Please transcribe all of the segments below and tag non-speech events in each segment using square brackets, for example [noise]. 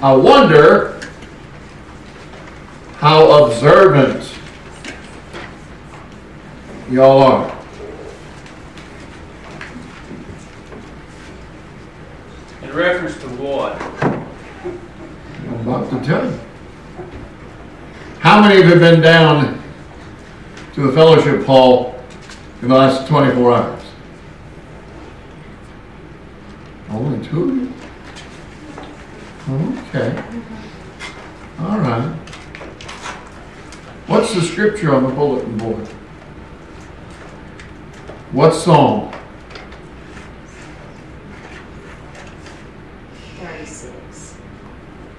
I wonder how observant y'all are. In reference to what? I'm about to tell you. How many of you have been down to the fellowship hall in the last 24 hours? Only two of you? Okay. All right. What's the scripture on the bulletin board? What song? 36.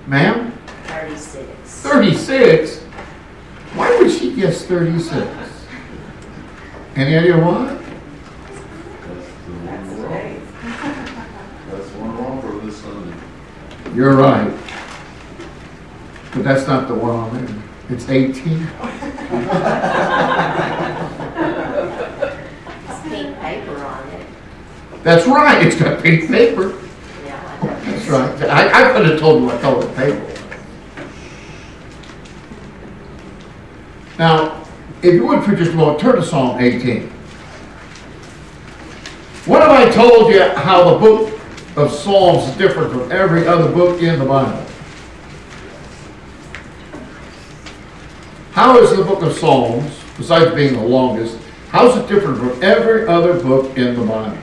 Ma'am? 36. 36? Why would she guess 36? Any idea why? That's the one wrong. That's one wrong for this Sunday. You're right. But that's not the one on there. It's 18. It's pink paper on it. That's right. It's got pink paper. Yeah, I. That's right. I, I could have told you what color the paper was. Now, if you would for just a moment, turn to Psalm 18. What have I told you how the book of Psalms is different from every other book in the Bible? How is the book of Psalms, besides being the longest, how is it different from every other book in the Bible?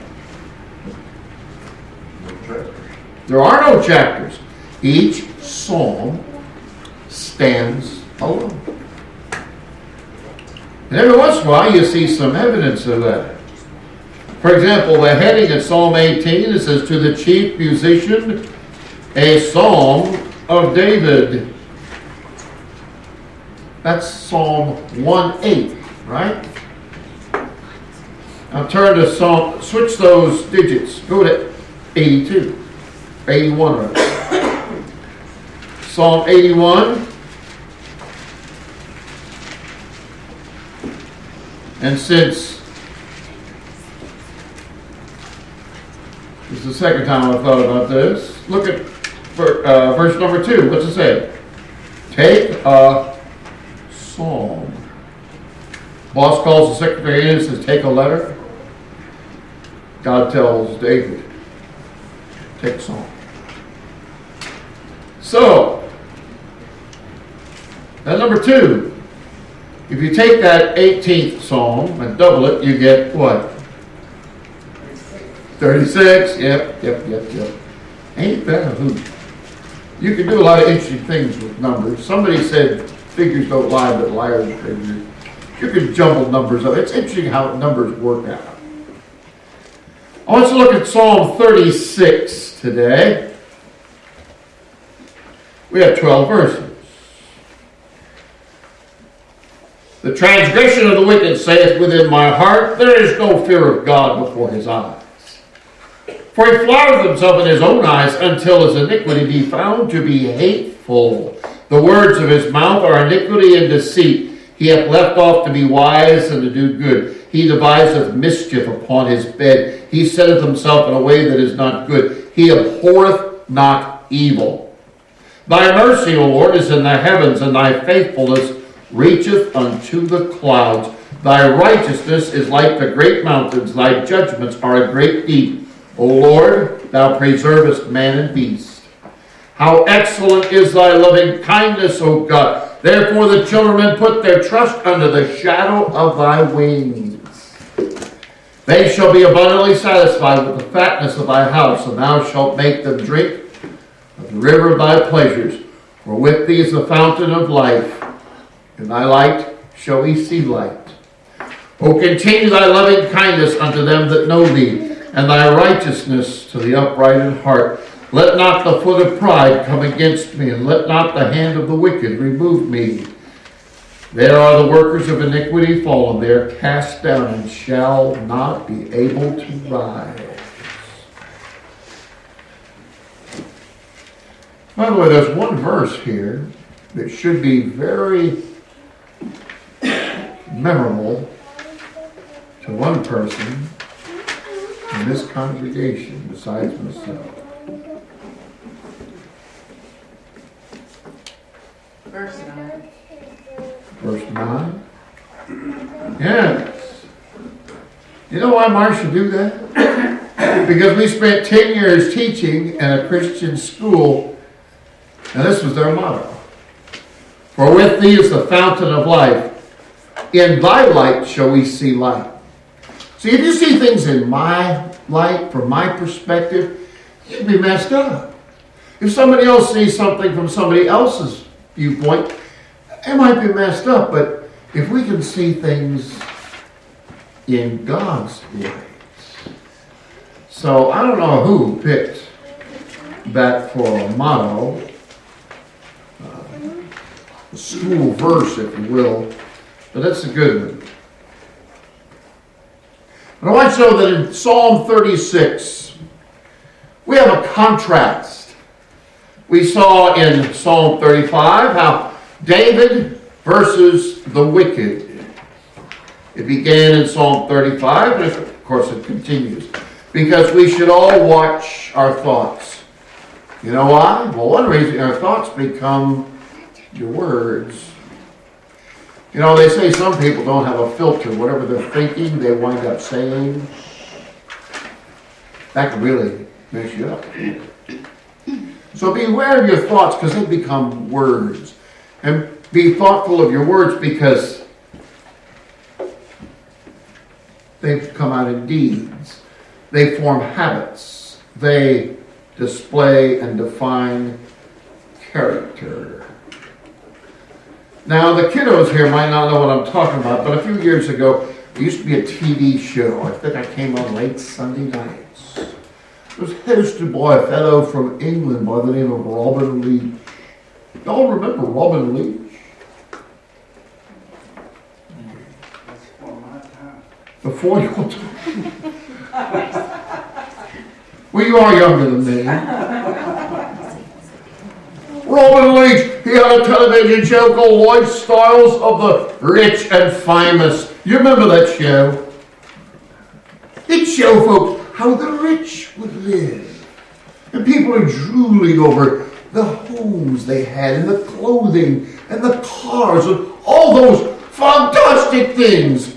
No. There are no chapters. Each psalm stands alone. And every once in a while you see some evidence of that. For example, the heading in Psalm 18 it says, To the chief musician, a psalm of David. That's Psalm 1:8, right? Now turn to Psalm, switch those digits. Go to 82. 81 rather. Psalm 81. And since this is the second time I've thought about this, look at uh, verse number 2. What's it say? Take a psalm. Boss calls the secretary in and says, Take a letter. God tells David, Take a psalm. So, then number two, if you take that 18th psalm and double it, you get what? 36. Yep, yep, yep, yep. Ain't that a hoot? You can do a lot of interesting things with numbers. Somebody said figures don't lie, but liars figure. You can jumble numbers up. It's interesting how numbers work out. I want you to look at Psalm 36 today. We have 12 verses. The transgression of the wicked saith within my heart, There is no fear of God before his eyes. For he flattereth himself in his own eyes until his iniquity be found to be hateful. The words of his mouth are iniquity and deceit. He hath left off to be wise and to do good. He deviseth mischief upon his bed. He setteth himself in a way that is not good. He abhorreth not evil. Thy mercy, O Lord, is in the heavens, and thy faithfulness reacheth unto the clouds. Thy righteousness is like the great mountains, thy judgments are a great deep. O Lord, thou preservest man and beast. How excellent is thy loving kindness, O God. Therefore the children put their trust under the shadow of thy wings. They shall be abundantly satisfied with the fatness of thy house, and thou shalt make them drink of the river of thy pleasures. For with thee is the fountain of life. and thy light shall we see light. O continue thy loving kindness unto them that know thee, and thy righteousness to the upright in heart. Let not the foot of pride come against me, and let not the hand of the wicked remove me. There are the workers of iniquity fallen, they are cast down and shall not be able to rise. By the way, there's one verse here that should be very memorable to one person in this congregation besides myself. Verse nine. Verse 9. Yes. You know why Marcia do that? [coughs] because we spent 10 years teaching in a Christian school, and this was their motto. For with thee is the fountain of life. In thy light shall we see light. See, if you see things in my light, from my perspective, you'd be messed up. If somebody else sees something from somebody else's viewpoint, it might be messed up, but if we can see things in God's ways. So I don't know who picked that for a motto, uh, a school verse, if you will, but that's a good one. I want to show that in Psalm 36, we have a contrast. We saw in Psalm 35 how David versus the wicked. It began in Psalm 35, and of course it continues. Because we should all watch our thoughts. You know why? Well, one reason our thoughts become your words. You know, they say some people don't have a filter. Whatever they're thinking, they wind up saying. That can really mess you up. So beware of your thoughts because they become words. And be thoughtful of your words because they come out in deeds. They form habits. They display and define character. Now, the kiddos here might not know what I'm talking about, but a few years ago, there used to be a TV show. I think I came on late Sunday nights. Was hosted by a fellow from England by the name of Robin Leach. Y'all remember Robin Leach? Before your time. well, you are younger than me. Robin Leach, he had a television show called Lifestyles of the Rich and Famous. You remember that show? It show folks how the rich would live. And people are drooling over the homes they had, and the clothing, and the cars, and all those fantastic things.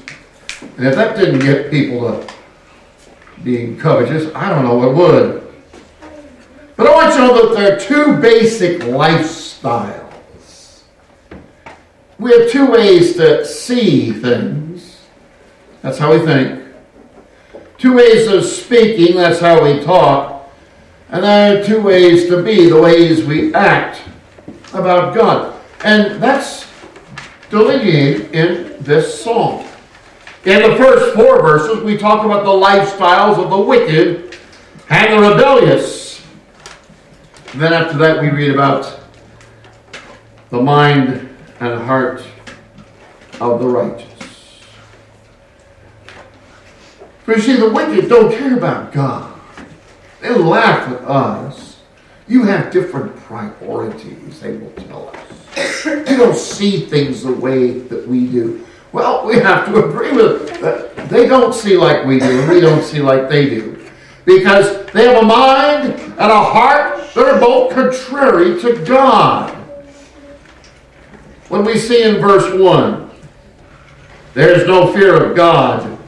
And if that didn't get people to being covetous, I don't know what would. But I want you to know that there are two basic lifestyles. We have two ways to see things. That's how we think. Two ways of speaking, that's how we talk. And there are two ways to be, the ways we act about God. And that's delineated in this psalm. In the first four verses, we talk about the lifestyles of the wicked and the rebellious. And then after that, we read about the mind and heart of the righteous. For you see, the wicked don't care about God. They laugh at us. You have different priorities, they will tell us. You don't see things the way that we do. Well, we have to agree with them. They don't see like we do, and we don't see like they do. Because they have a mind and a heart that are both contrary to God. When we see in verse 1, there is no fear of God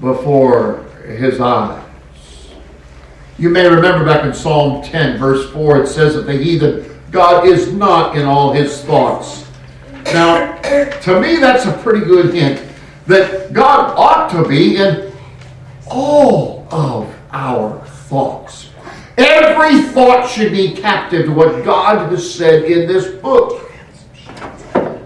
before his eyes. You may remember back in Psalm 10, verse 4, it says that the heathen, God is not in all his thoughts. Now, to me, that's a pretty good hint that God ought to be in all of our thoughts. Every thought should be captive to what God has said in this book.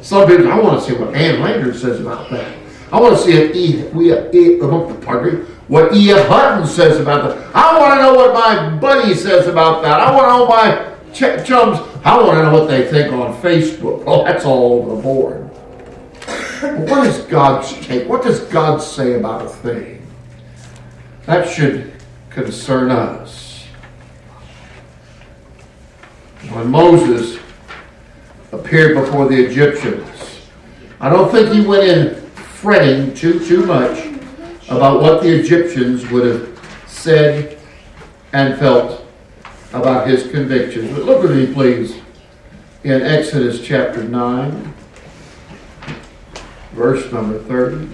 Some people, I want to see what Ann Lander says about that. I want to see if E. We, e, uh, pardon me, what E.F. Hutton says about that. I want to know what my buddy says about that. I want to know my ch- chums. I want to know what they think on Facebook. Oh, that's all over the board. But take? What does God say about a thing? That should concern us. When Moses appeared before the Egyptians, I don't think he went in fretting too too much about what the Egyptians would have said and felt about his convictions. But look with me, please, in Exodus chapter 9, verse number 30.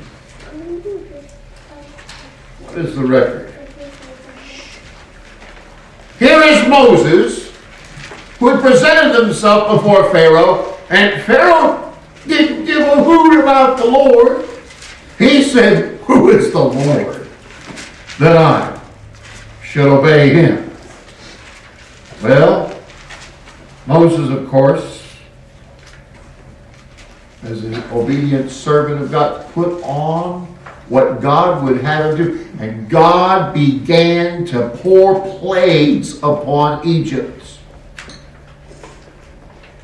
What is the record? Here is Moses, who had presented himself before Pharaoh, and Pharaoh didn't give a hoot about the Lord. He said, Who is the Lord that I should obey him? Well, Moses, of course, as an obedient servant of God, put on what God would have him do. And God began to pour plagues upon Egypt.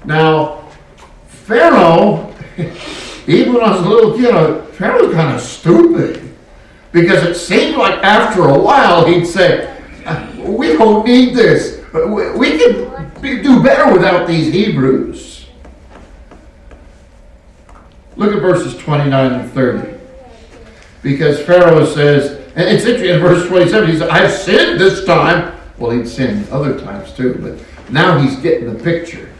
Now, Pharaoh, [laughs] even when I was a little kid, Pharaoh was kind of stupid. Because it seemed like after a while he'd say, uh, We don't need this. Uh, we can do better without these Hebrews. Look at verses 29 and 30. Because Pharaoh says, and it's interesting in verse 27, he says, I've sinned this time. Well, he'd sinned other times too, but now he's getting the picture.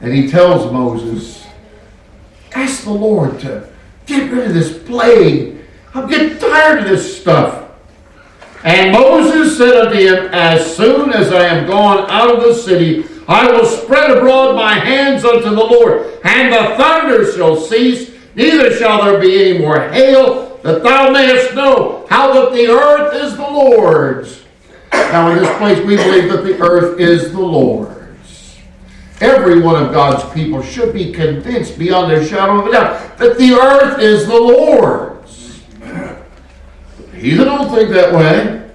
And he tells Moses, Ask the Lord to get rid of this plague. I'm getting tired of this stuff. And Moses said unto him, As soon as I am gone out of the city, I will spread abroad my hands unto the Lord, and the thunder shall cease, neither shall there be any more hail, that thou mayest know how that the earth is the Lord's. Now, in this place, we believe that the earth is the Lord's. Every one of God's people should be convinced beyond a shadow of a doubt that the earth is the Lord's. Heathen don't think that way.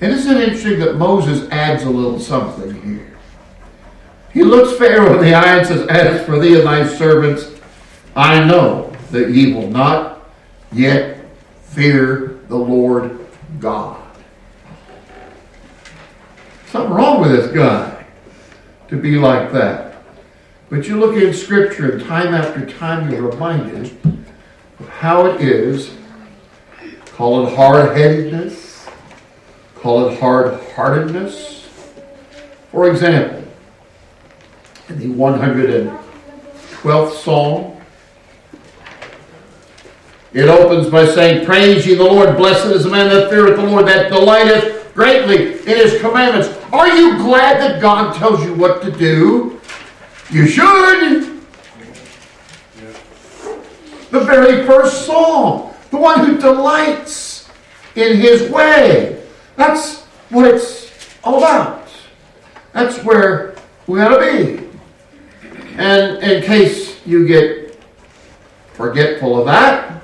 And isn't it interesting that Moses adds a little something here? He looks Pharaoh in the eye and says, As for thee and thy servants, I know that ye will not yet fear the Lord God. Something wrong with this guy to be like that. But you look in Scripture, and time after time you're reminded of how it is. Call it hard headedness, call it hard heartedness. For example, in the 112th Psalm, it opens by saying, Praise ye the Lord, blessed is the man that feareth the Lord, that delighteth greatly in his commandments. Are you glad that God tells you what to do? You should. The very first psalm, the one who delights in his way. That's what it's all about. That's where we ought to be. And in case you get forgetful of that,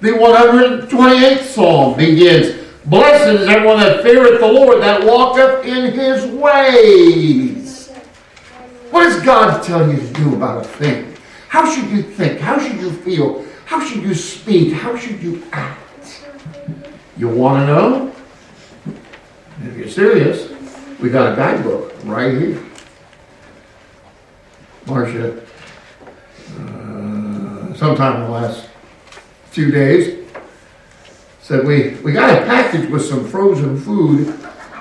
the 128th Psalm begins Blessed is everyone that feareth the Lord, that walketh in his ways. What does God tell you to do about a thing? How should you think? How should you feel? How should you speak? How should you act? You want to know? If you're serious, we got a guidebook right here. Marcia, uh, sometime in the last few days, said we, we got a package with some frozen food,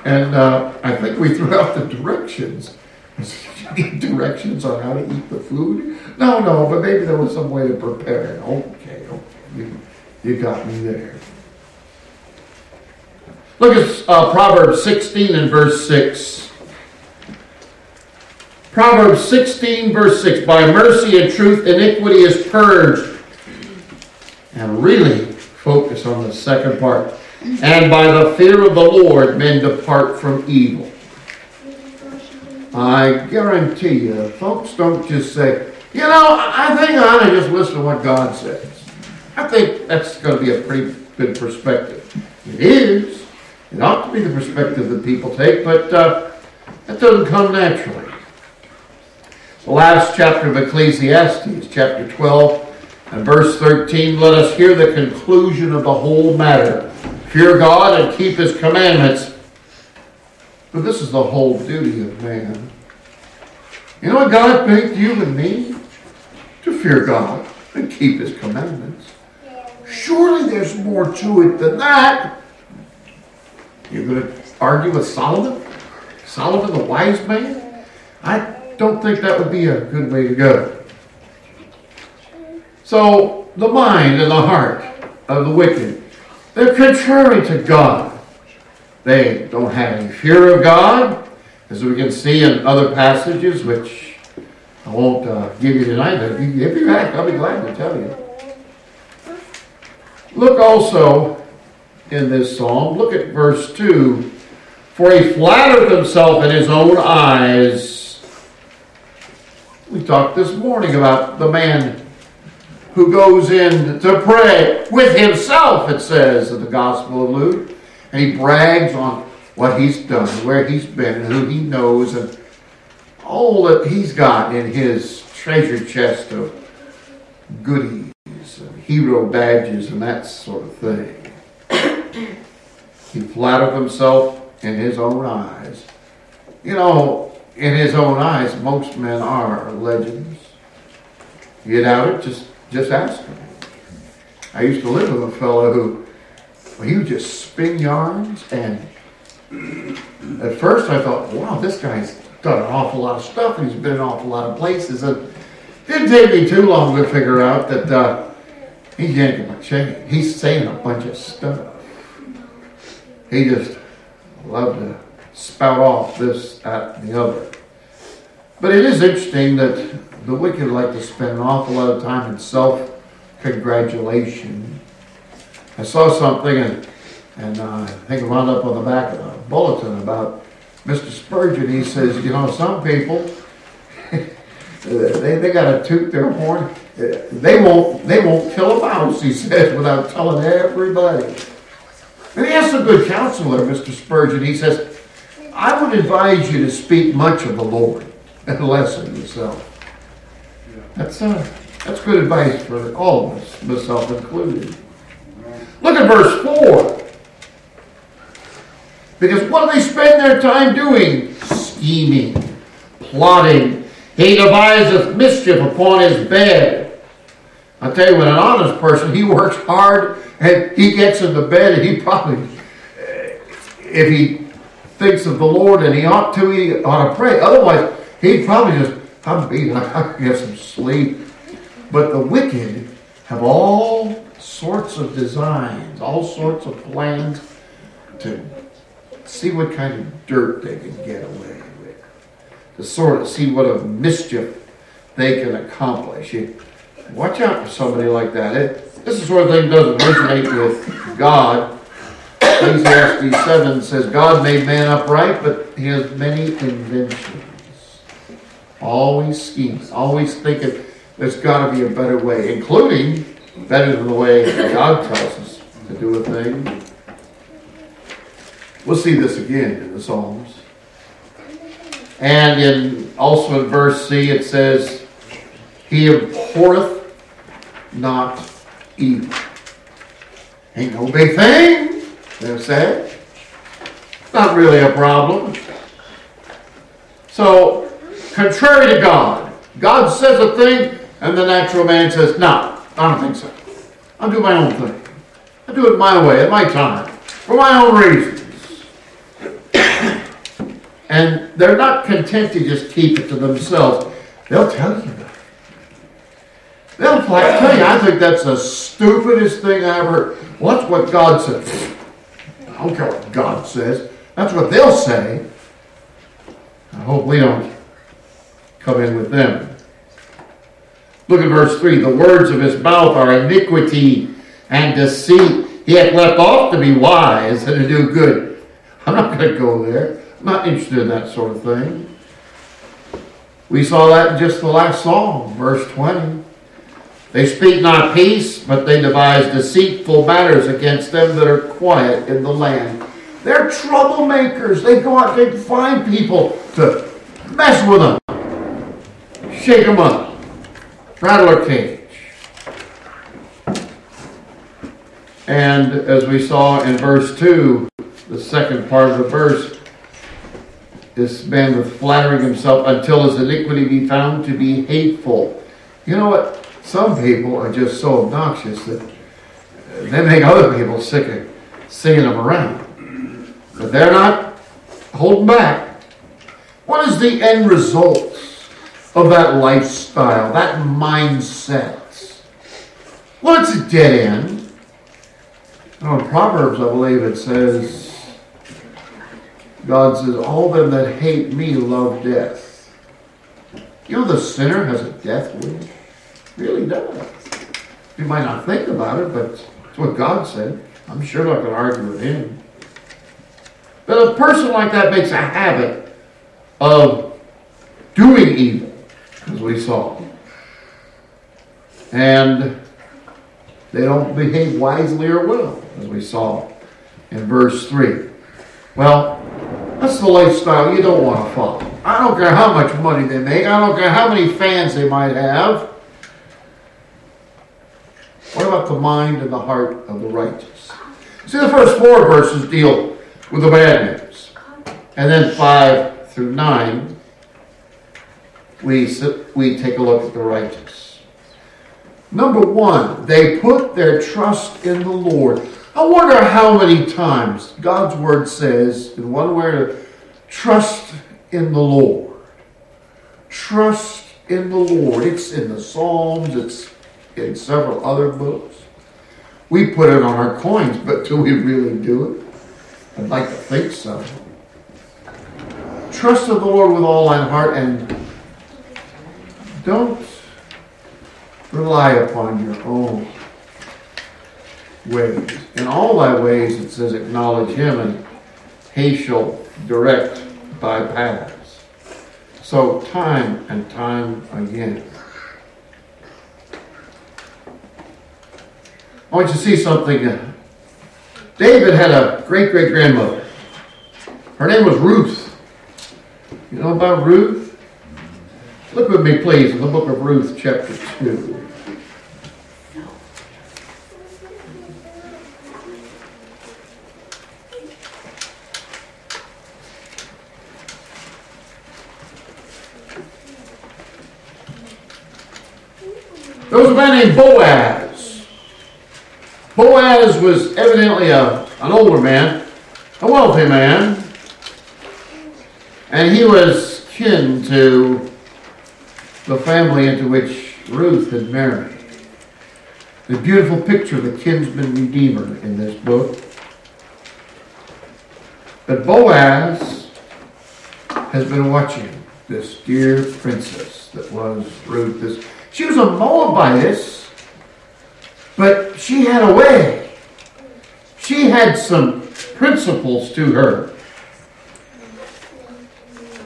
and uh, I think we threw out the directions. [laughs] Directions on how to eat the food? No, no, but maybe there was some way to prepare it. Okay, okay, you, you got me there. Look at uh, Proverbs 16 and verse 6. Proverbs 16, verse 6. By mercy and truth, iniquity is purged. And really, focus on the second part. And by the fear of the Lord, men depart from evil. I guarantee you, folks don't just say, you know, I think I ought to just listen to what God says. I think that's going to be a pretty good perspective. It is. It ought to be the perspective that people take, but uh, that doesn't come naturally. The last chapter of Ecclesiastes, chapter 12, and verse 13, let us hear the conclusion of the whole matter. Fear God and keep his commandments. But this is the whole duty of man. You know what God made you and me? To fear God and keep his commandments. Surely there's more to it than that. You're going to argue with Solomon? Solomon, the wise man? I don't think that would be a good way to go. So, the mind and the heart of the wicked, they're contrary to God. They don't have any fear of God, as we can see in other passages, which I won't uh, give you tonight, but if you, if you ask, I'll be glad to tell you. Look also in this psalm, look at verse 2. For he flattereth himself in his own eyes. We talked this morning about the man who goes in to pray with himself, it says in the Gospel of Luke. And he brags on what he's done, where he's been, who he knows, and all that he's got in his treasure chest of goodies, and hero badges, and that sort of thing. he flattered himself in his own eyes. You know, in his own eyes, most men are legends. You doubt it? Just just ask him. I used to live with a fellow who well, he would just spin yarns, and at first I thought, wow, this guy's done an awful lot of stuff, and he's been an awful lot of places. And it didn't take me too long to figure out that uh, he's yanking my chain. He's saying a bunch of stuff. He just loved to spout off this, that, and the other. But it is interesting that the wicked like to spend an awful lot of time in self congratulation. I saw something, and, and uh, I think it wound up on the back of the bulletin about Mr. Spurgeon. He says, you know, some people, [laughs] they, they got to toot their horn. They won't, they won't kill a mouse, he says, without telling everybody. And he has a good counselor, Mr. Spurgeon. He says, I would advise you to speak much of the Lord and less of yourself. That's, uh, that's good advice for all of us, myself included. Look at verse 4. Because what do they spend their time doing? Scheming, plotting. He deviseth mischief upon his bed. I tell you, when an honest person, he [laughs] works hard and he gets into bed and he probably, if he thinks of the Lord and he ought to, he ought to pray. Otherwise, he'd probably just, I'm [laughs] beat, I get some sleep. But the wicked have all sorts of designs, all sorts of plans to see what kind of dirt they can get away with, to sort of see what of mischief they can accomplish. You, watch out for somebody like that. It, this sort of thing doesn't originate with God. Ecclesiastes 7 says, God made man upright, but he has many inventions. Always schemes, always thinking there's got to be a better way, including better than the way God tells us to do a thing. We'll see this again in the Psalms. And in also in verse C it says, He abhorreth not evil. Ain't no big thing, they'll say. Not really a problem. So, contrary to God, God says a thing, and the natural man says, No, I don't think so. I'll do my own thing. I'll do it my way, at my time, for my own reasons. [coughs] and they're not content to just keep it to themselves. They'll tell you that. They'll tell you, I think that's the stupidest thing I ever heard. Well, that's what God says. I don't care what God says. That's what they'll say. I hope we don't come in with them. Look at verse 3. The words of his mouth are iniquity and deceit. He hath left off to be wise and to do good. I'm not going to go there. I'm not interested in that sort of thing. We saw that in just the last psalm, verse 20. They speak not peace, but they devise deceitful matters against them that are quiet in the land. They're troublemakers. They go out, they find people to mess with them, shake them up, rattle their cage. And as we saw in verse 2, the second part of the verse, this man was flattering himself until his iniquity be found to be hateful. You know what? Some people are just so obnoxious that they make other people sick of seeing them around. But they're not holding back. What is the end result of that lifestyle, that mindset? Well, it's a dead end. Now, in Proverbs, I believe it says, God says, All them that hate me love death. You know, the sinner has a death wish. Really does. You might not think about it, but it's what God said. I'm sure not going to argue with him. But a person like that makes a habit of doing evil, we saw. And they don't behave wisely or well, as we saw in verse 3. Well, that's the lifestyle you don't want to follow. I don't care how much money they make, I don't care how many fans they might have. What about the mind and the heart of the righteous? See, the first four verses deal with the bad news. And then 5 through 9, we, we take a look at the righteous. Number one, they put their trust in the Lord. I wonder how many times God's word says, in one word, trust in the Lord. Trust in the Lord. It's in the Psalms, it's in several other books. We put it on our coins, but do we really do it? I'd like to think so. Trust in the Lord with all thine heart and don't rely upon your own ways. In all thy ways, it says, acknowledge him, and he shall direct thy paths. So, time and time again. I want you to see something. David had a great great grandmother. Her name was Ruth. You know about Ruth? Look with me, please, in the book of Ruth, chapter 2. There was a man named Boaz. Boaz was evidently a, an older man, a wealthy man, and he was kin to the family into which Ruth had married. The beautiful picture of a kinsman redeemer in this book. But Boaz has been watching this dear princess that was Ruth, this she was a Moabitess, but she had a way. She had some principles to her.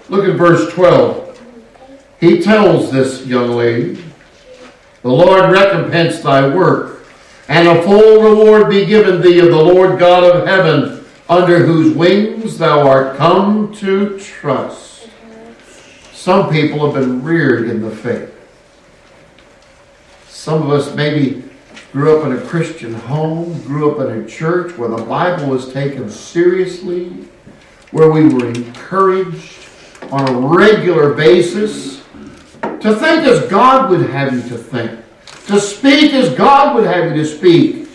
Look at verse 12. He tells this young lady, The Lord recompense thy work, and a full reward be given thee of the Lord God of heaven, under whose wings thou art come to trust. Some people have been reared in the faith. Some of us maybe grew up in a Christian home, grew up in a church where the Bible was taken seriously, where we were encouraged on a regular basis to think as God would have you to think, to speak as God would have you to speak,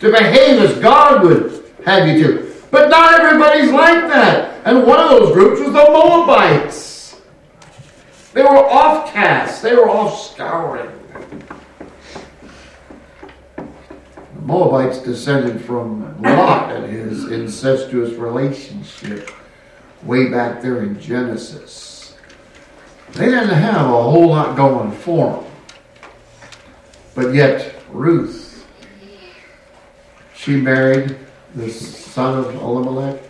to behave as God would have you to. But not everybody's like that. And one of those groups was the Moabites. They were offcasts, they were off scouring. Moabites descended from Lot and his incestuous relationship way back there in Genesis. They didn't have a whole lot going for them. But yet, Ruth, she married the son of Elimelech,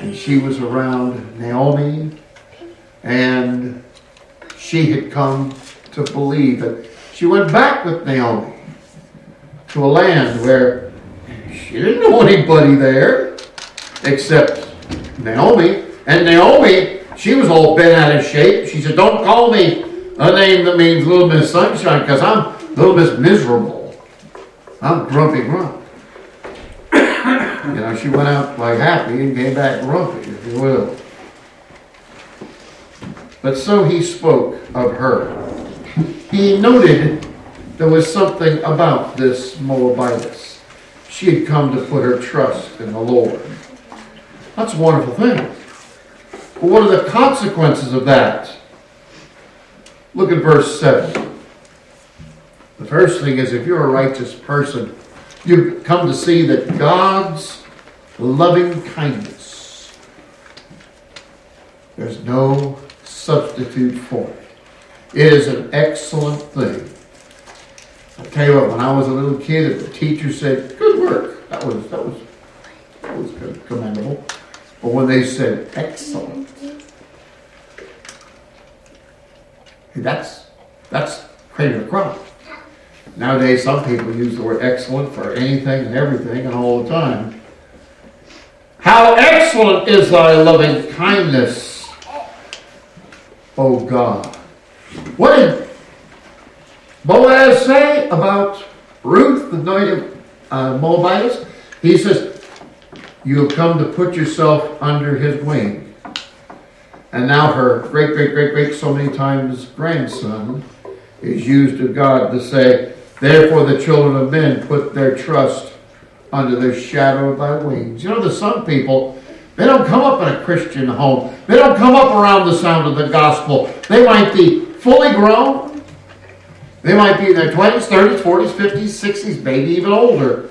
and she was around Naomi, and she had come to believe that she went back with Naomi to a land where she didn't know anybody there except Naomi. And Naomi, she was all bent out of shape. She said, Don't call me a name that means Little Miss Sunshine because I'm a Little Miss Miserable. I'm grumpy grump. you know, she went out like happy and came back grumpy, if you will. But so he spoke of her. He noted there was something about this Moabitess. She had come to put her trust in the Lord. That's a wonderful thing. But what are the consequences of that? Look at verse 7. The first thing is if you're a righteous person, you come to see that God's loving kindness, there's no substitute for it. It is an excellent thing. I tell you what, when I was a little kid, if the teacher said, good work, that was, that was, that was commendable. But when they said excellent, that's, that's cream of crop. Nowadays, some people use the word excellent for anything and everything and all the time. How excellent is thy loving kindness, O God. What did Boaz say about Ruth, the native uh, Moabitess? He says, You have come to put yourself under his wing. And now her great, great, great, great, so many times grandson is used of God to say, Therefore the children of men put their trust under the shadow of thy wings. You know, there's some people, they don't come up in a Christian home. They don't come up around the sound of the gospel. They might be fully grown. They might be in their 20s, 30s, 40s, 50s, 60s, maybe even older,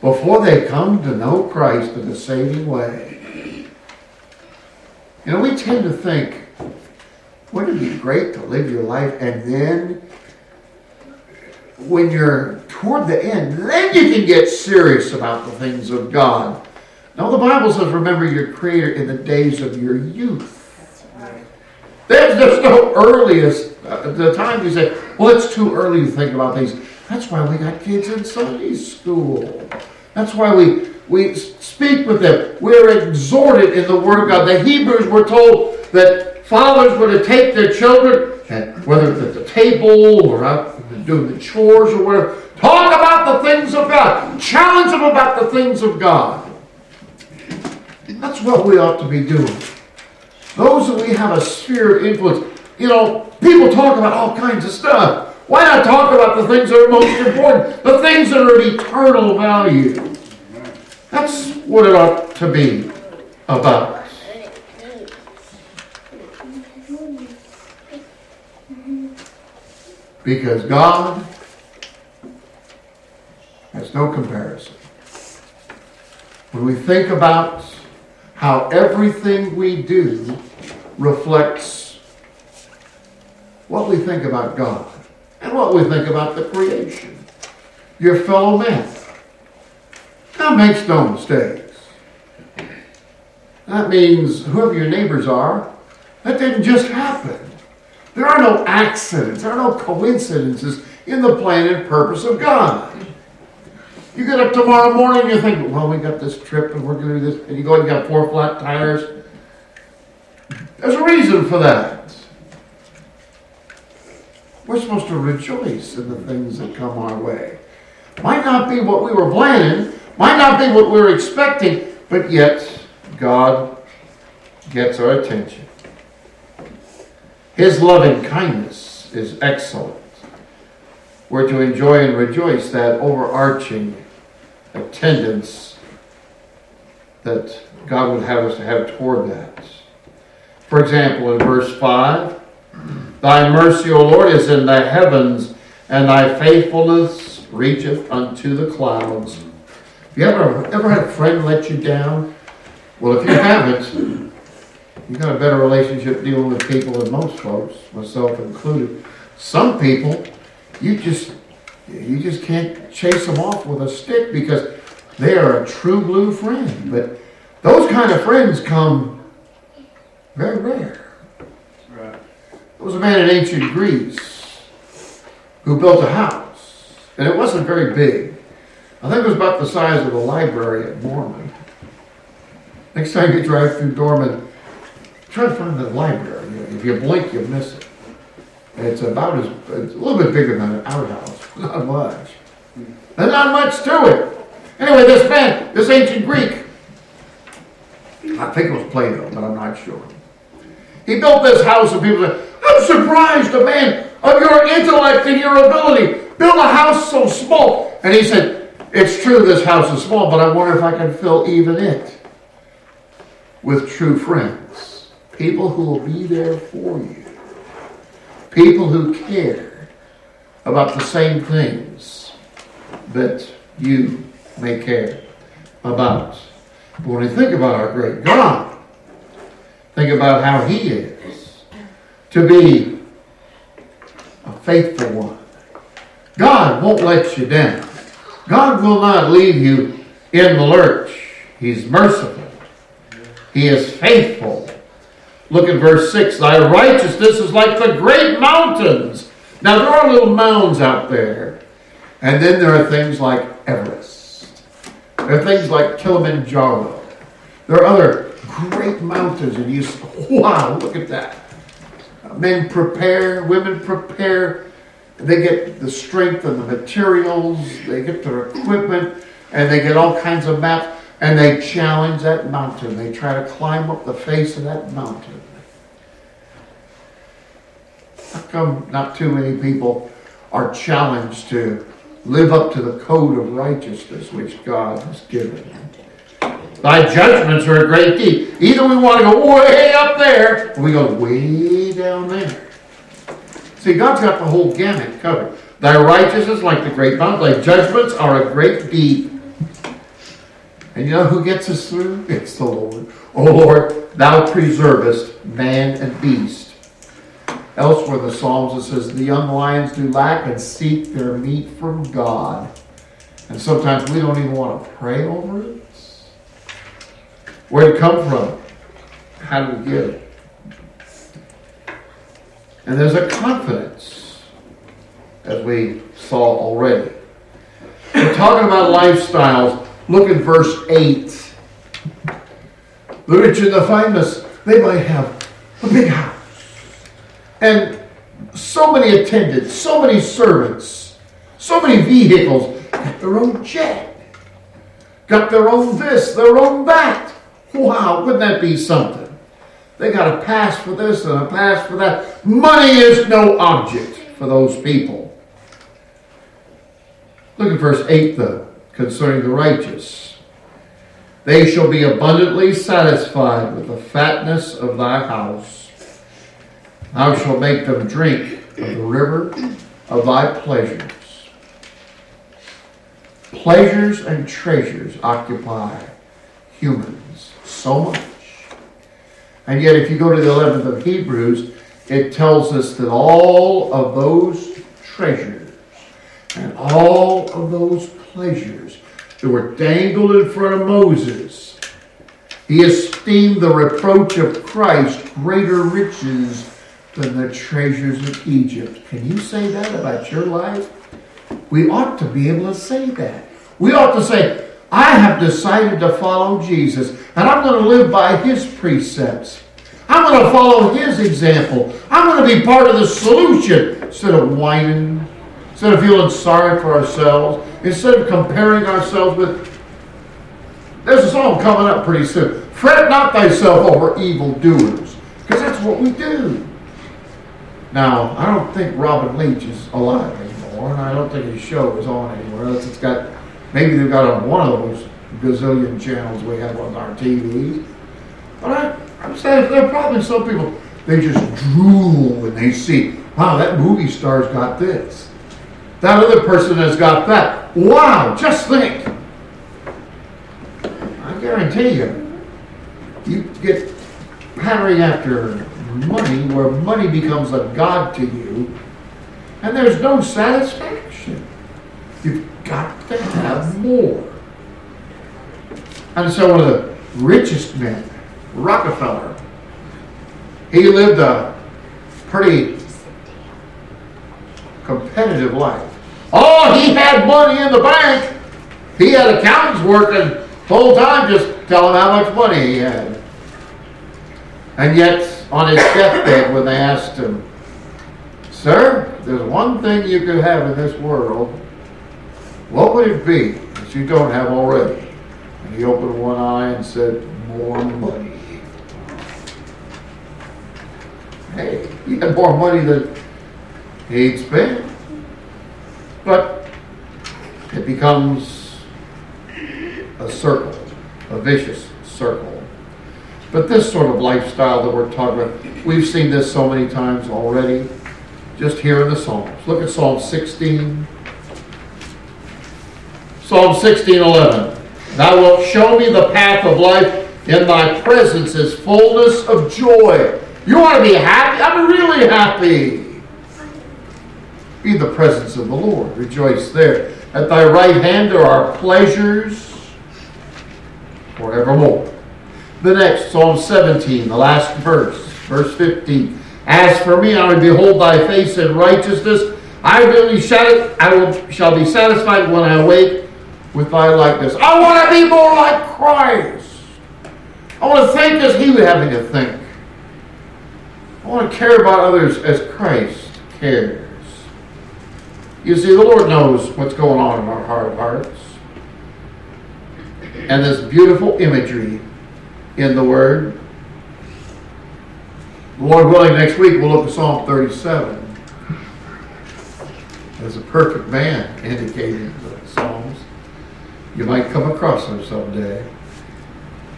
before they come to know Christ in a saving way. You know, we tend to think, wouldn't it be great to live your life and then when you're toward the end, then you can get serious about the things of God. Now, the Bible says, remember your Creator in the days of your youth. There's, there's no earliest, uh, the time you say, well, it's too early to think about these. That's why we got kids in Sunday school. That's why we, we speak with them. We're exhorted in the Word of God. The Hebrews were told that fathers were to take their children, and whether it's at the table or out doing the chores or whatever, talk about the things of God. Challenge them about the things of God. That's what we ought to be doing. Those that we have a sphere of influence. You know, people talk about all kinds of stuff. Why not talk about the things that are most important? The things that are of eternal value. That's what it ought to be about. Because God has no comparison. When we think about how everything we do reflects what we think about God and what we think about the creation, your fellow man. Now, makes no mistakes. That means whoever your neighbors are, that didn't just happen. There are no accidents, there are no coincidences in the plan and purpose of God. You get up tomorrow morning, and you think, well, we got this trip and we're going to do this, and you go and you got four flat tires. There's a reason for that. We're supposed to rejoice in the things that come our way. Might not be what we were planning, might not be what we were expecting, but yet God gets our attention. His loving kindness is excellent. We're to enjoy and rejoice that overarching attendance that God would have us to have toward that. For example, in verse 5, Thy mercy, O Lord, is in the heavens, and thy faithfulness reacheth unto the clouds. Have you ever, ever had a friend let you down? Well, if you haven't, you've got a better relationship dealing with people than most folks, myself included. Some people, you just you just can't chase them off with a stick because they are a true blue friend. But those kind of friends come very rare. There was a man in ancient Greece who built a house, and it wasn't very big. I think it was about the size of the library at Dorman. Next time you drive through Dorman, try to find the library. If you blink, you miss it. And it's about as it's a little bit bigger than an outhouse, [laughs] not much. There's not much to it. Anyway, this man, this ancient Greek, I think it was Plato, but I'm not sure. He built this house, and people said, Surprised a man of your intellect and your ability built a house so small. And he said, It's true this house is small, but I wonder if I can fill even it with true friends. People who will be there for you. People who care about the same things that you may care about. But when you think about our great God, think about how He is to be a faithful one. God won't let you down. God will not leave you in the lurch. He's merciful. He is faithful. Look at verse 6. Thy righteousness is like the great mountains. Now, there are little mounds out there. And then there are things like Everest. There are things like Kilimanjaro. There are other great mountains. And you [laughs] wow, look at that. Men prepare, women prepare. They get the strength and the materials. They get their equipment. And they get all kinds of maps. And they challenge that mountain. They try to climb up the face of that mountain. How come not too many people are challenged to live up to the code of righteousness which God has given? Thy judgments are a great deep. Either we want to go way up there, or we go way down there. See, God's got the whole gamut covered. Thy righteousness, like the great mountain, thy judgments are a great deep. And you know who gets us through? It's the Lord. O Lord, thou preservest man and beast. Elsewhere in the Psalms it says, The young lions do lack and seek their meat from God. And sometimes we don't even want to pray over it. Where'd it come from? How did we it? And there's a confidence, as we saw already. We're talking about lifestyles. Look at verse 8. The rich and the famous, they might have a big house. And so many attendants, so many servants, so many vehicles, got their own jet, got their own this, their own that. Wow, wouldn't that be something? They got a pass for this and a pass for that. Money is no object for those people. Look at verse 8, though, concerning the righteous. They shall be abundantly satisfied with the fatness of thy house. Thou shalt make them drink of the river of thy pleasures. Pleasures and treasures occupy humans so much. And yet, if you go to the 11th of Hebrews, it tells us that all of those treasures and all of those pleasures that were dangled in front of Moses, he esteemed the reproach of Christ greater riches than the treasures of Egypt. Can you say that about your life? We ought to be able to say that. We ought to say, I have decided to follow Jesus, and I'm going to live by his precepts. I'm going to follow his example. I'm going to be part of the solution instead of whining, instead of feeling sorry for ourselves, instead of comparing ourselves with. There's a song coming up pretty soon. Fret not thyself over evildoers, because that's what we do. Now, I don't think Robin Leach is alive anymore, and I don't think his show is on anywhere else. It's got maybe they've got on one of those gazillion channels we have on our TVs. But I, I'm saying there are probably some people they just drool when they see, wow, that movie star's got this. That other person has got that. Wow, just think. I guarantee you, you get pattering after money where money becomes a god to you, and there's no satisfaction. You've got to have more. And so one of the richest men, Rockefeller, he lived a pretty competitive life. Oh, he had money in the bank. He had accountants working full time just telling him how much money he had. And yet, on his deathbed, when they asked him, Sir, there's one thing you could have in this world, what would it be that you don't have already? And he opened one eye and said, More money. Hey, he had more money than he'd spent. But it becomes a circle, a vicious circle. But this sort of lifestyle that we're talking about, we've seen this so many times already, just here in the Psalms. Look at Psalm 16. Psalm 16:11. Thou wilt show me the path of life. In thy presence is fullness of joy. You want to be happy? I'm really happy. Be the presence of the Lord. Rejoice there. At thy right hand there are pleasures forevermore. The next, Psalm 17, the last verse, verse 15. As for me, I will behold thy face in righteousness. I will be, I will, shall be satisfied when I awake with thy likeness. I want to be more like Christ. I want to think as he would have me to think. I want to care about others as Christ cares. You see, the Lord knows what's going on in our of hearts. And this beautiful imagery in the Word. Lord willing, next week we'll look at Psalm 37 as a perfect man indicating. You might come across them someday.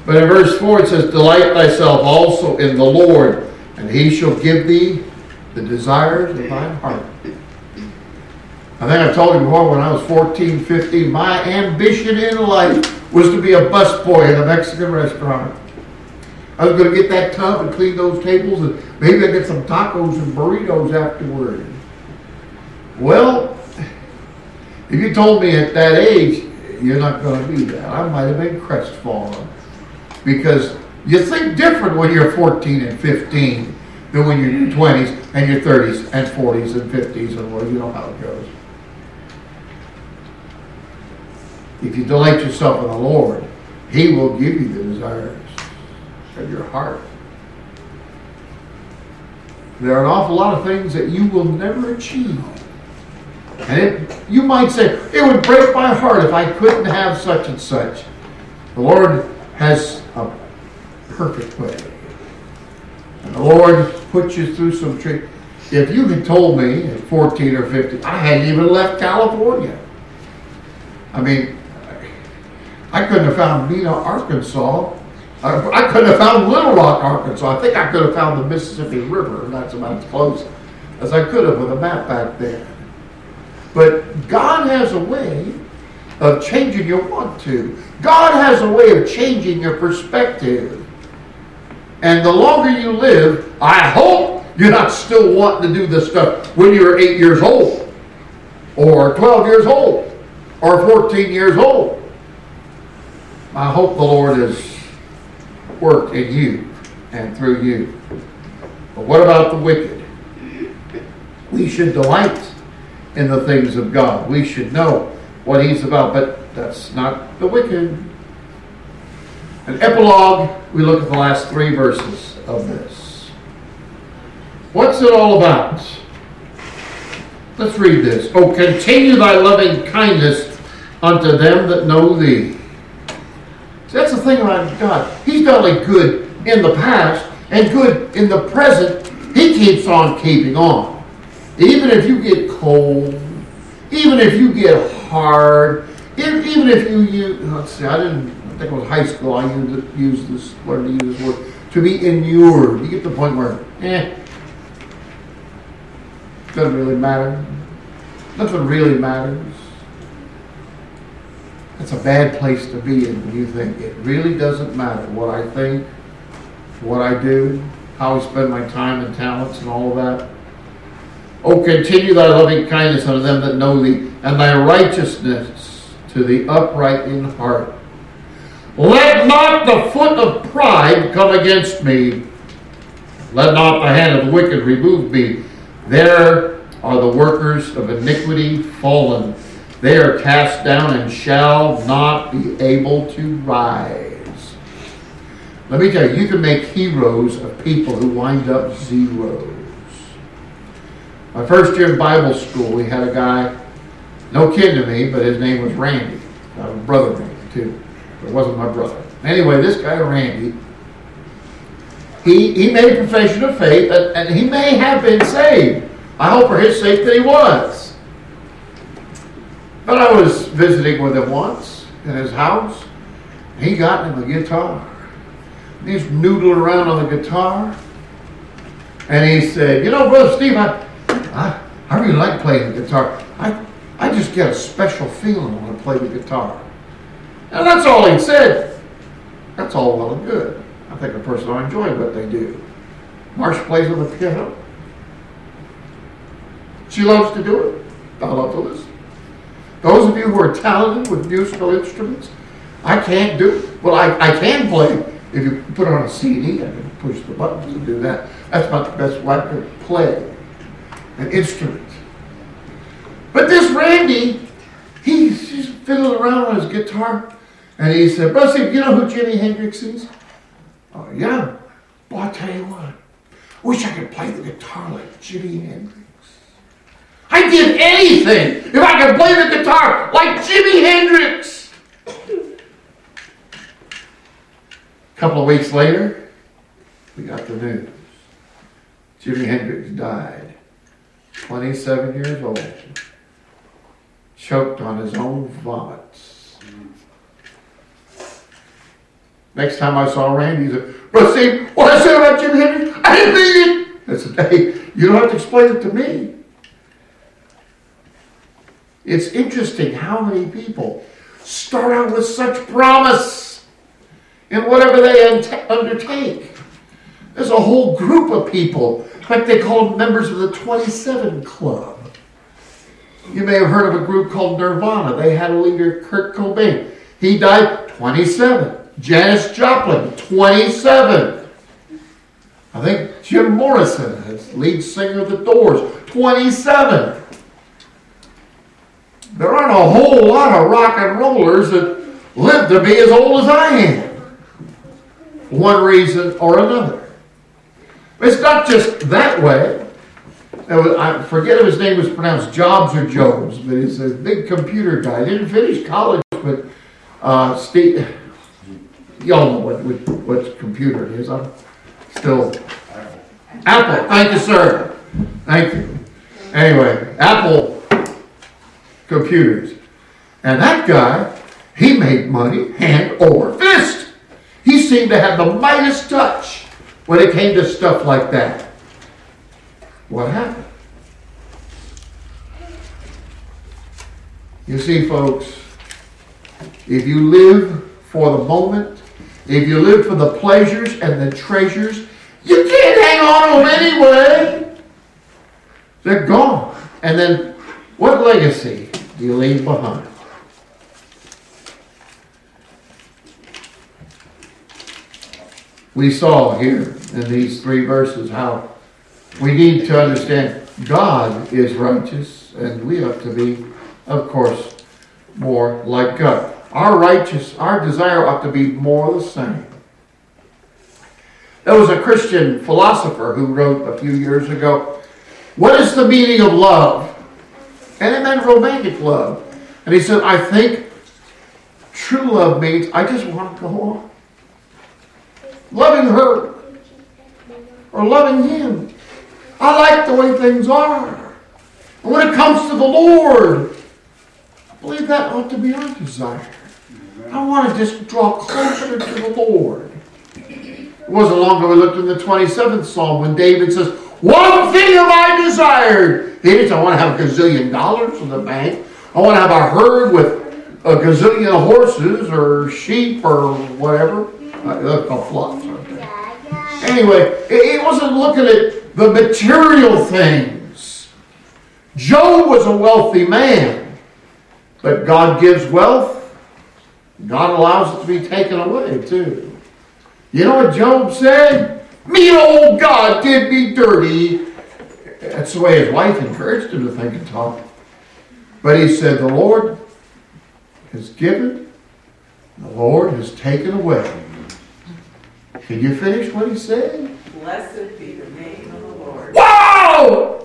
But in verse 4 it says, Delight thyself also in the Lord, and he shall give thee the desires of thine heart. I think I told you before, when I was 14, 15, my ambition in life was to be a busboy in a Mexican restaurant. I was going to get that tub and clean those tables, and maybe I'd get some tacos and burritos afterward. Well, if you told me at that age, you're not going to be that, I might have been crestfallen. Because you think different when you're 14 and 15 than when you're in your 20s and your 30s and 40s and 50s and well, you know how it goes. If you delight yourself in the Lord, He will give you the desires of your heart. There are an awful lot of things that you will never achieve. And it, you might say, it would break my heart if I couldn't have such and such. The Lord has a perfect way. And the Lord puts you through some trick. If you had told me at 14 or 15, I hadn't even left California. I mean, I couldn't have found Mena, Arkansas. I, I couldn't have found Little Rock, Arkansas. I think I could have found the Mississippi River, and that's about as close as I could have with a map back then. But God has a way of changing your want to. God has a way of changing your perspective. And the longer you live, I hope you're not still wanting to do this stuff when you're 8 years old, or 12 years old, or 14 years old. I hope the Lord has worked in you and through you. But what about the wicked? We should delight in the things of God. We should know what He's about, but that's not the wicked. An epilogue, we look at the last three verses of this. What's it all about? Let's read this. Oh, continue thy loving kindness unto them that know thee See, that's the thing about God. He's not only good in the past and good in the present, He keeps on keeping on. Even if you get cold, even if you get hard, even if you use, let's see, I didn't I think it was high school, I used, used this, learned to use this word, to be inured. You get to the point where, eh, doesn't really matter. Nothing really matters. It's a bad place to be in when you think it really doesn't matter what I think, what I do, how I spend my time and talents and all of that. Oh, continue thy loving kindness unto them that know thee, and thy righteousness to the upright in heart. Let not the foot of pride come against me. Let not the hand of the wicked remove me. There are the workers of iniquity fallen. They are cast down and shall not be able to rise. Let me tell you, you can make heroes of people who wind up zeros. My first year in Bible school, we had a guy, no kid to me, but his name was Randy. I have a brother Randy too. But it wasn't my brother. Anyway, this guy Randy, he, he made a profession of faith, and, and he may have been saved. I hope for his sake that he was. But I was visiting with him once in his house. He got him a guitar. He's noodling around on the guitar. And he said, You know, Brother Steve, I, I, I really like playing the guitar. I, I just get a special feeling when I play the guitar. And that's all he said. That's all well and good. I think a person will enjoy what they do. Marsh plays on the piano. She loves to do it. I love to listen. Those of you who are talented with musical instruments, I can't do well. I, I can play if you put on a CD. I can push the buttons and do that. That's about the best way to play an instrument. But this Randy, he's just fiddling around on his guitar, and he said, "Brother, Steve, you know who Jimi Hendrix is?" Oh yeah. Well, I tell you what. Wish I could play the guitar like Jimi Hendrix. I'd give anything if I could play the guitar like Jimi Hendrix. A [laughs] couple of weeks later, we got the news. Jimi Hendrix died, 27 years old, choked on his own vomits. Next time I saw Randy, he said, Brother Steve, what I said about Jimi Hendrix, I didn't mean it. I said, hey, you don't have to explain it to me. It's interesting how many people start out with such promise in whatever they undertake. There's a whole group of people, like they called members of the 27 Club. You may have heard of a group called Nirvana. They had a leader, Kurt Cobain. He died 27. Janis Joplin, 27. I think Jim Morrison, lead singer of the Doors, 27 there aren't a whole lot of rock and rollers that live to be as old as I am. One reason or another. It's not just that way. I forget if his name was pronounced Jobs or Jobs, but he's a big computer guy. Didn't finish college, but uh, Steve, y'all know what, what, what computer it is. I'm still Apple. Thank you, sir. Thank you. Anyway, Apple computers. And that guy, he made money hand over fist. He seemed to have the Midas touch when it came to stuff like that. What happened? You see, folks, if you live for the moment, if you live for the pleasures and the treasures, you can't hang on to them anyway. They're gone. And then what legacy do you leave behind. We saw here in these three verses how we need to understand God is righteous and we have to be, of course, more like God. Our righteous, our desire ought to be more the same. There was a Christian philosopher who wrote a few years ago, What is the meaning of love? And it meant romantic love. And he said, I think true love means I just want to go on. Loving her or loving him. I like the way things are. And when it comes to the Lord, I believe that ought to be our desire. I want to just draw closer to the Lord. It wasn't long ago we looked in the 27th Psalm when David says, One thing have I desired say, I want to have a gazillion dollars in the bank. I want to have a herd with a gazillion horses or sheep or whatever. Uh, called flocks. Anyway, he wasn't looking at the material things. Job was a wealthy man, but God gives wealth. God allows it to be taken away too. You know what Job said? Me old God did me dirty that's the way his wife encouraged him to think and talk. But he said, The Lord has given, the Lord has taken away. Can you finish what he said? Blessed be the name of the Lord. Wow!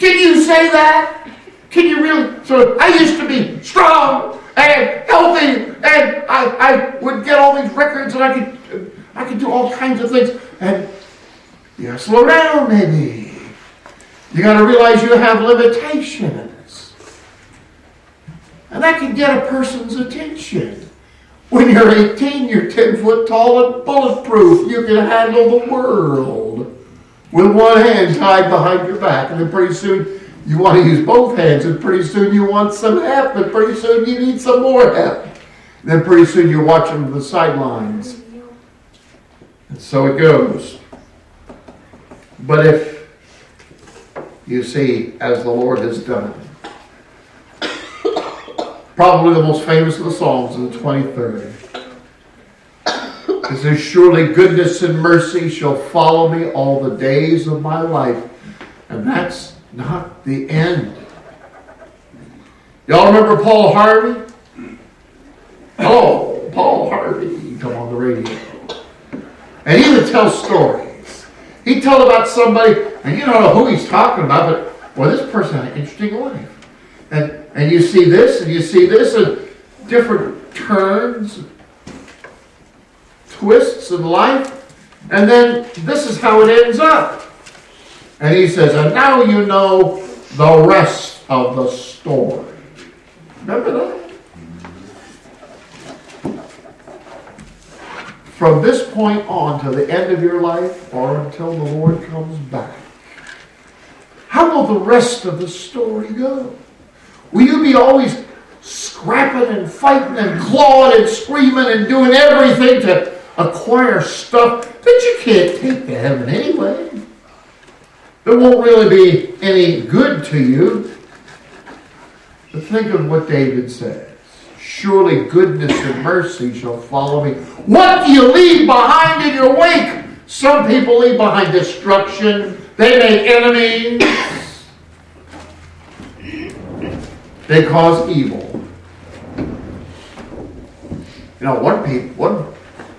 Can you say that? Can you really? So I used to be strong and healthy, and I, I would get all these records, and I could I could do all kinds of things. And yeah, slow down, maybe. You got to realize you have limitations. And that can get a person's attention. When you're 18, you're 10 foot tall and bulletproof. You can handle the world with one hand tied behind your back. And then pretty soon you want to use both hands, and pretty soon you want some help, and pretty soon you need some more help. And then pretty soon you're watching the sidelines. And so it goes. But if you see, as the Lord has done, probably the most famous of the Psalms in the 23rd. It says, Surely goodness and mercy shall follow me all the days of my life. And that's not the end. Y'all remember Paul Harvey? Oh, Paul Harvey. Come on the radio. And he would tell stories. He'd tell about somebody, and you don't know who he's talking about, but well, this person had an interesting life. And and you see this, and you see this, and different turns, twists in life, and then this is how it ends up. And he says, and now you know the rest of the story. Remember that? From this point on to the end of your life or until the Lord comes back, how will the rest of the story go? Will you be always scrapping and fighting and clawing and screaming and doing everything to acquire stuff that you can't take to heaven anyway? That won't really be any good to you. But think of what David said. Surely goodness and mercy shall follow me. What do you leave behind in your wake? Some people leave behind destruction. They make enemies. They cause evil. You know, one people, one,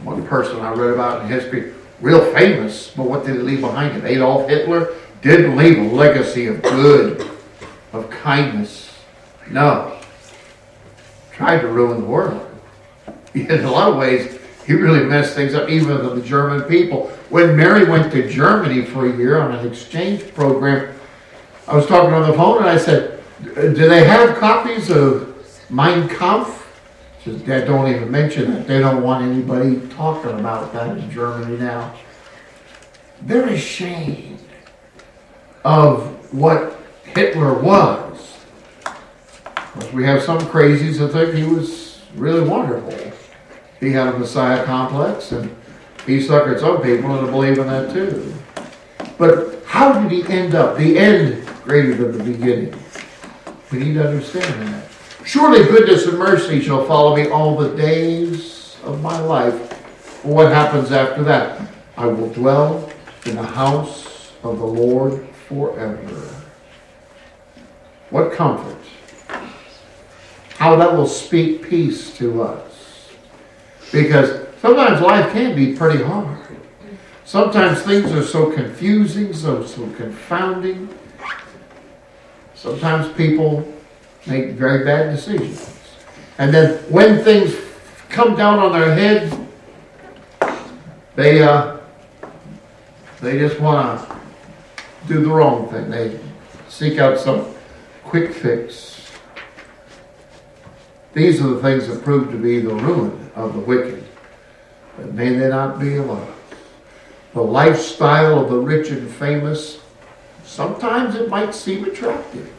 one person I read about in history, real famous, but what did he leave behind him? Adolf Hitler didn't leave a legacy of good, of kindness. No. Tried to ruin the world. [laughs] In a lot of ways, he really messed things up, even the German people. When Mary went to Germany for a year on an exchange program, I was talking on the phone and I said, Uh, do they have copies of Mein Kampf? Says, Dad, don't even mention it. They don't want anybody talking about that in Germany now. They're ashamed of what Hitler was. Because we have some crazies that think he was really wonderful. He had a messiah complex and he suckered some people into believing that too. But how did he end up? The end greater than the beginning. We need to understand that. Surely goodness and mercy shall follow me all the days of my life. What happens after that? I will dwell in the house of the Lord forever. What comfort. How that will speak peace to us. Because sometimes life can be pretty hard. Sometimes things are so confusing, so, so confounding. Sometimes people make very bad decisions. And then when things come down on their head, they uh, they just want to do the wrong thing. They seek out some quick fix. These are the things that prove to be the ruin of the wicked. But may they not be alone. The lifestyle of the rich and famous, sometimes it might seem attractive.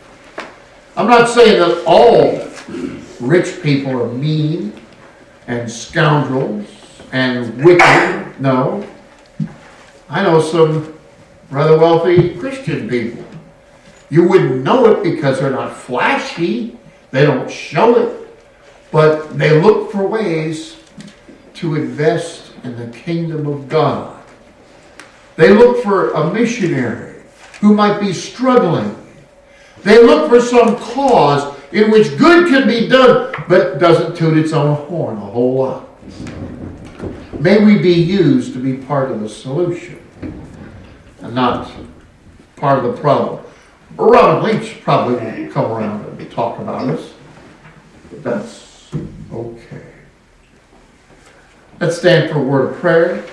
I'm not saying that all rich people are mean and scoundrels and wicked. No. I know some rather wealthy Christian people. You wouldn't know it because they're not flashy, they don't show it, but they look for ways to invest in the kingdom of God. They look for a missionary who might be struggling. They look for some cause in which good can be done, but doesn't toot its own horn a whole lot. May we be used to be part of the solution and not part of the problem. Robin Leach probably won't come around and talk about us, but that's okay. Let's stand for a word of prayer.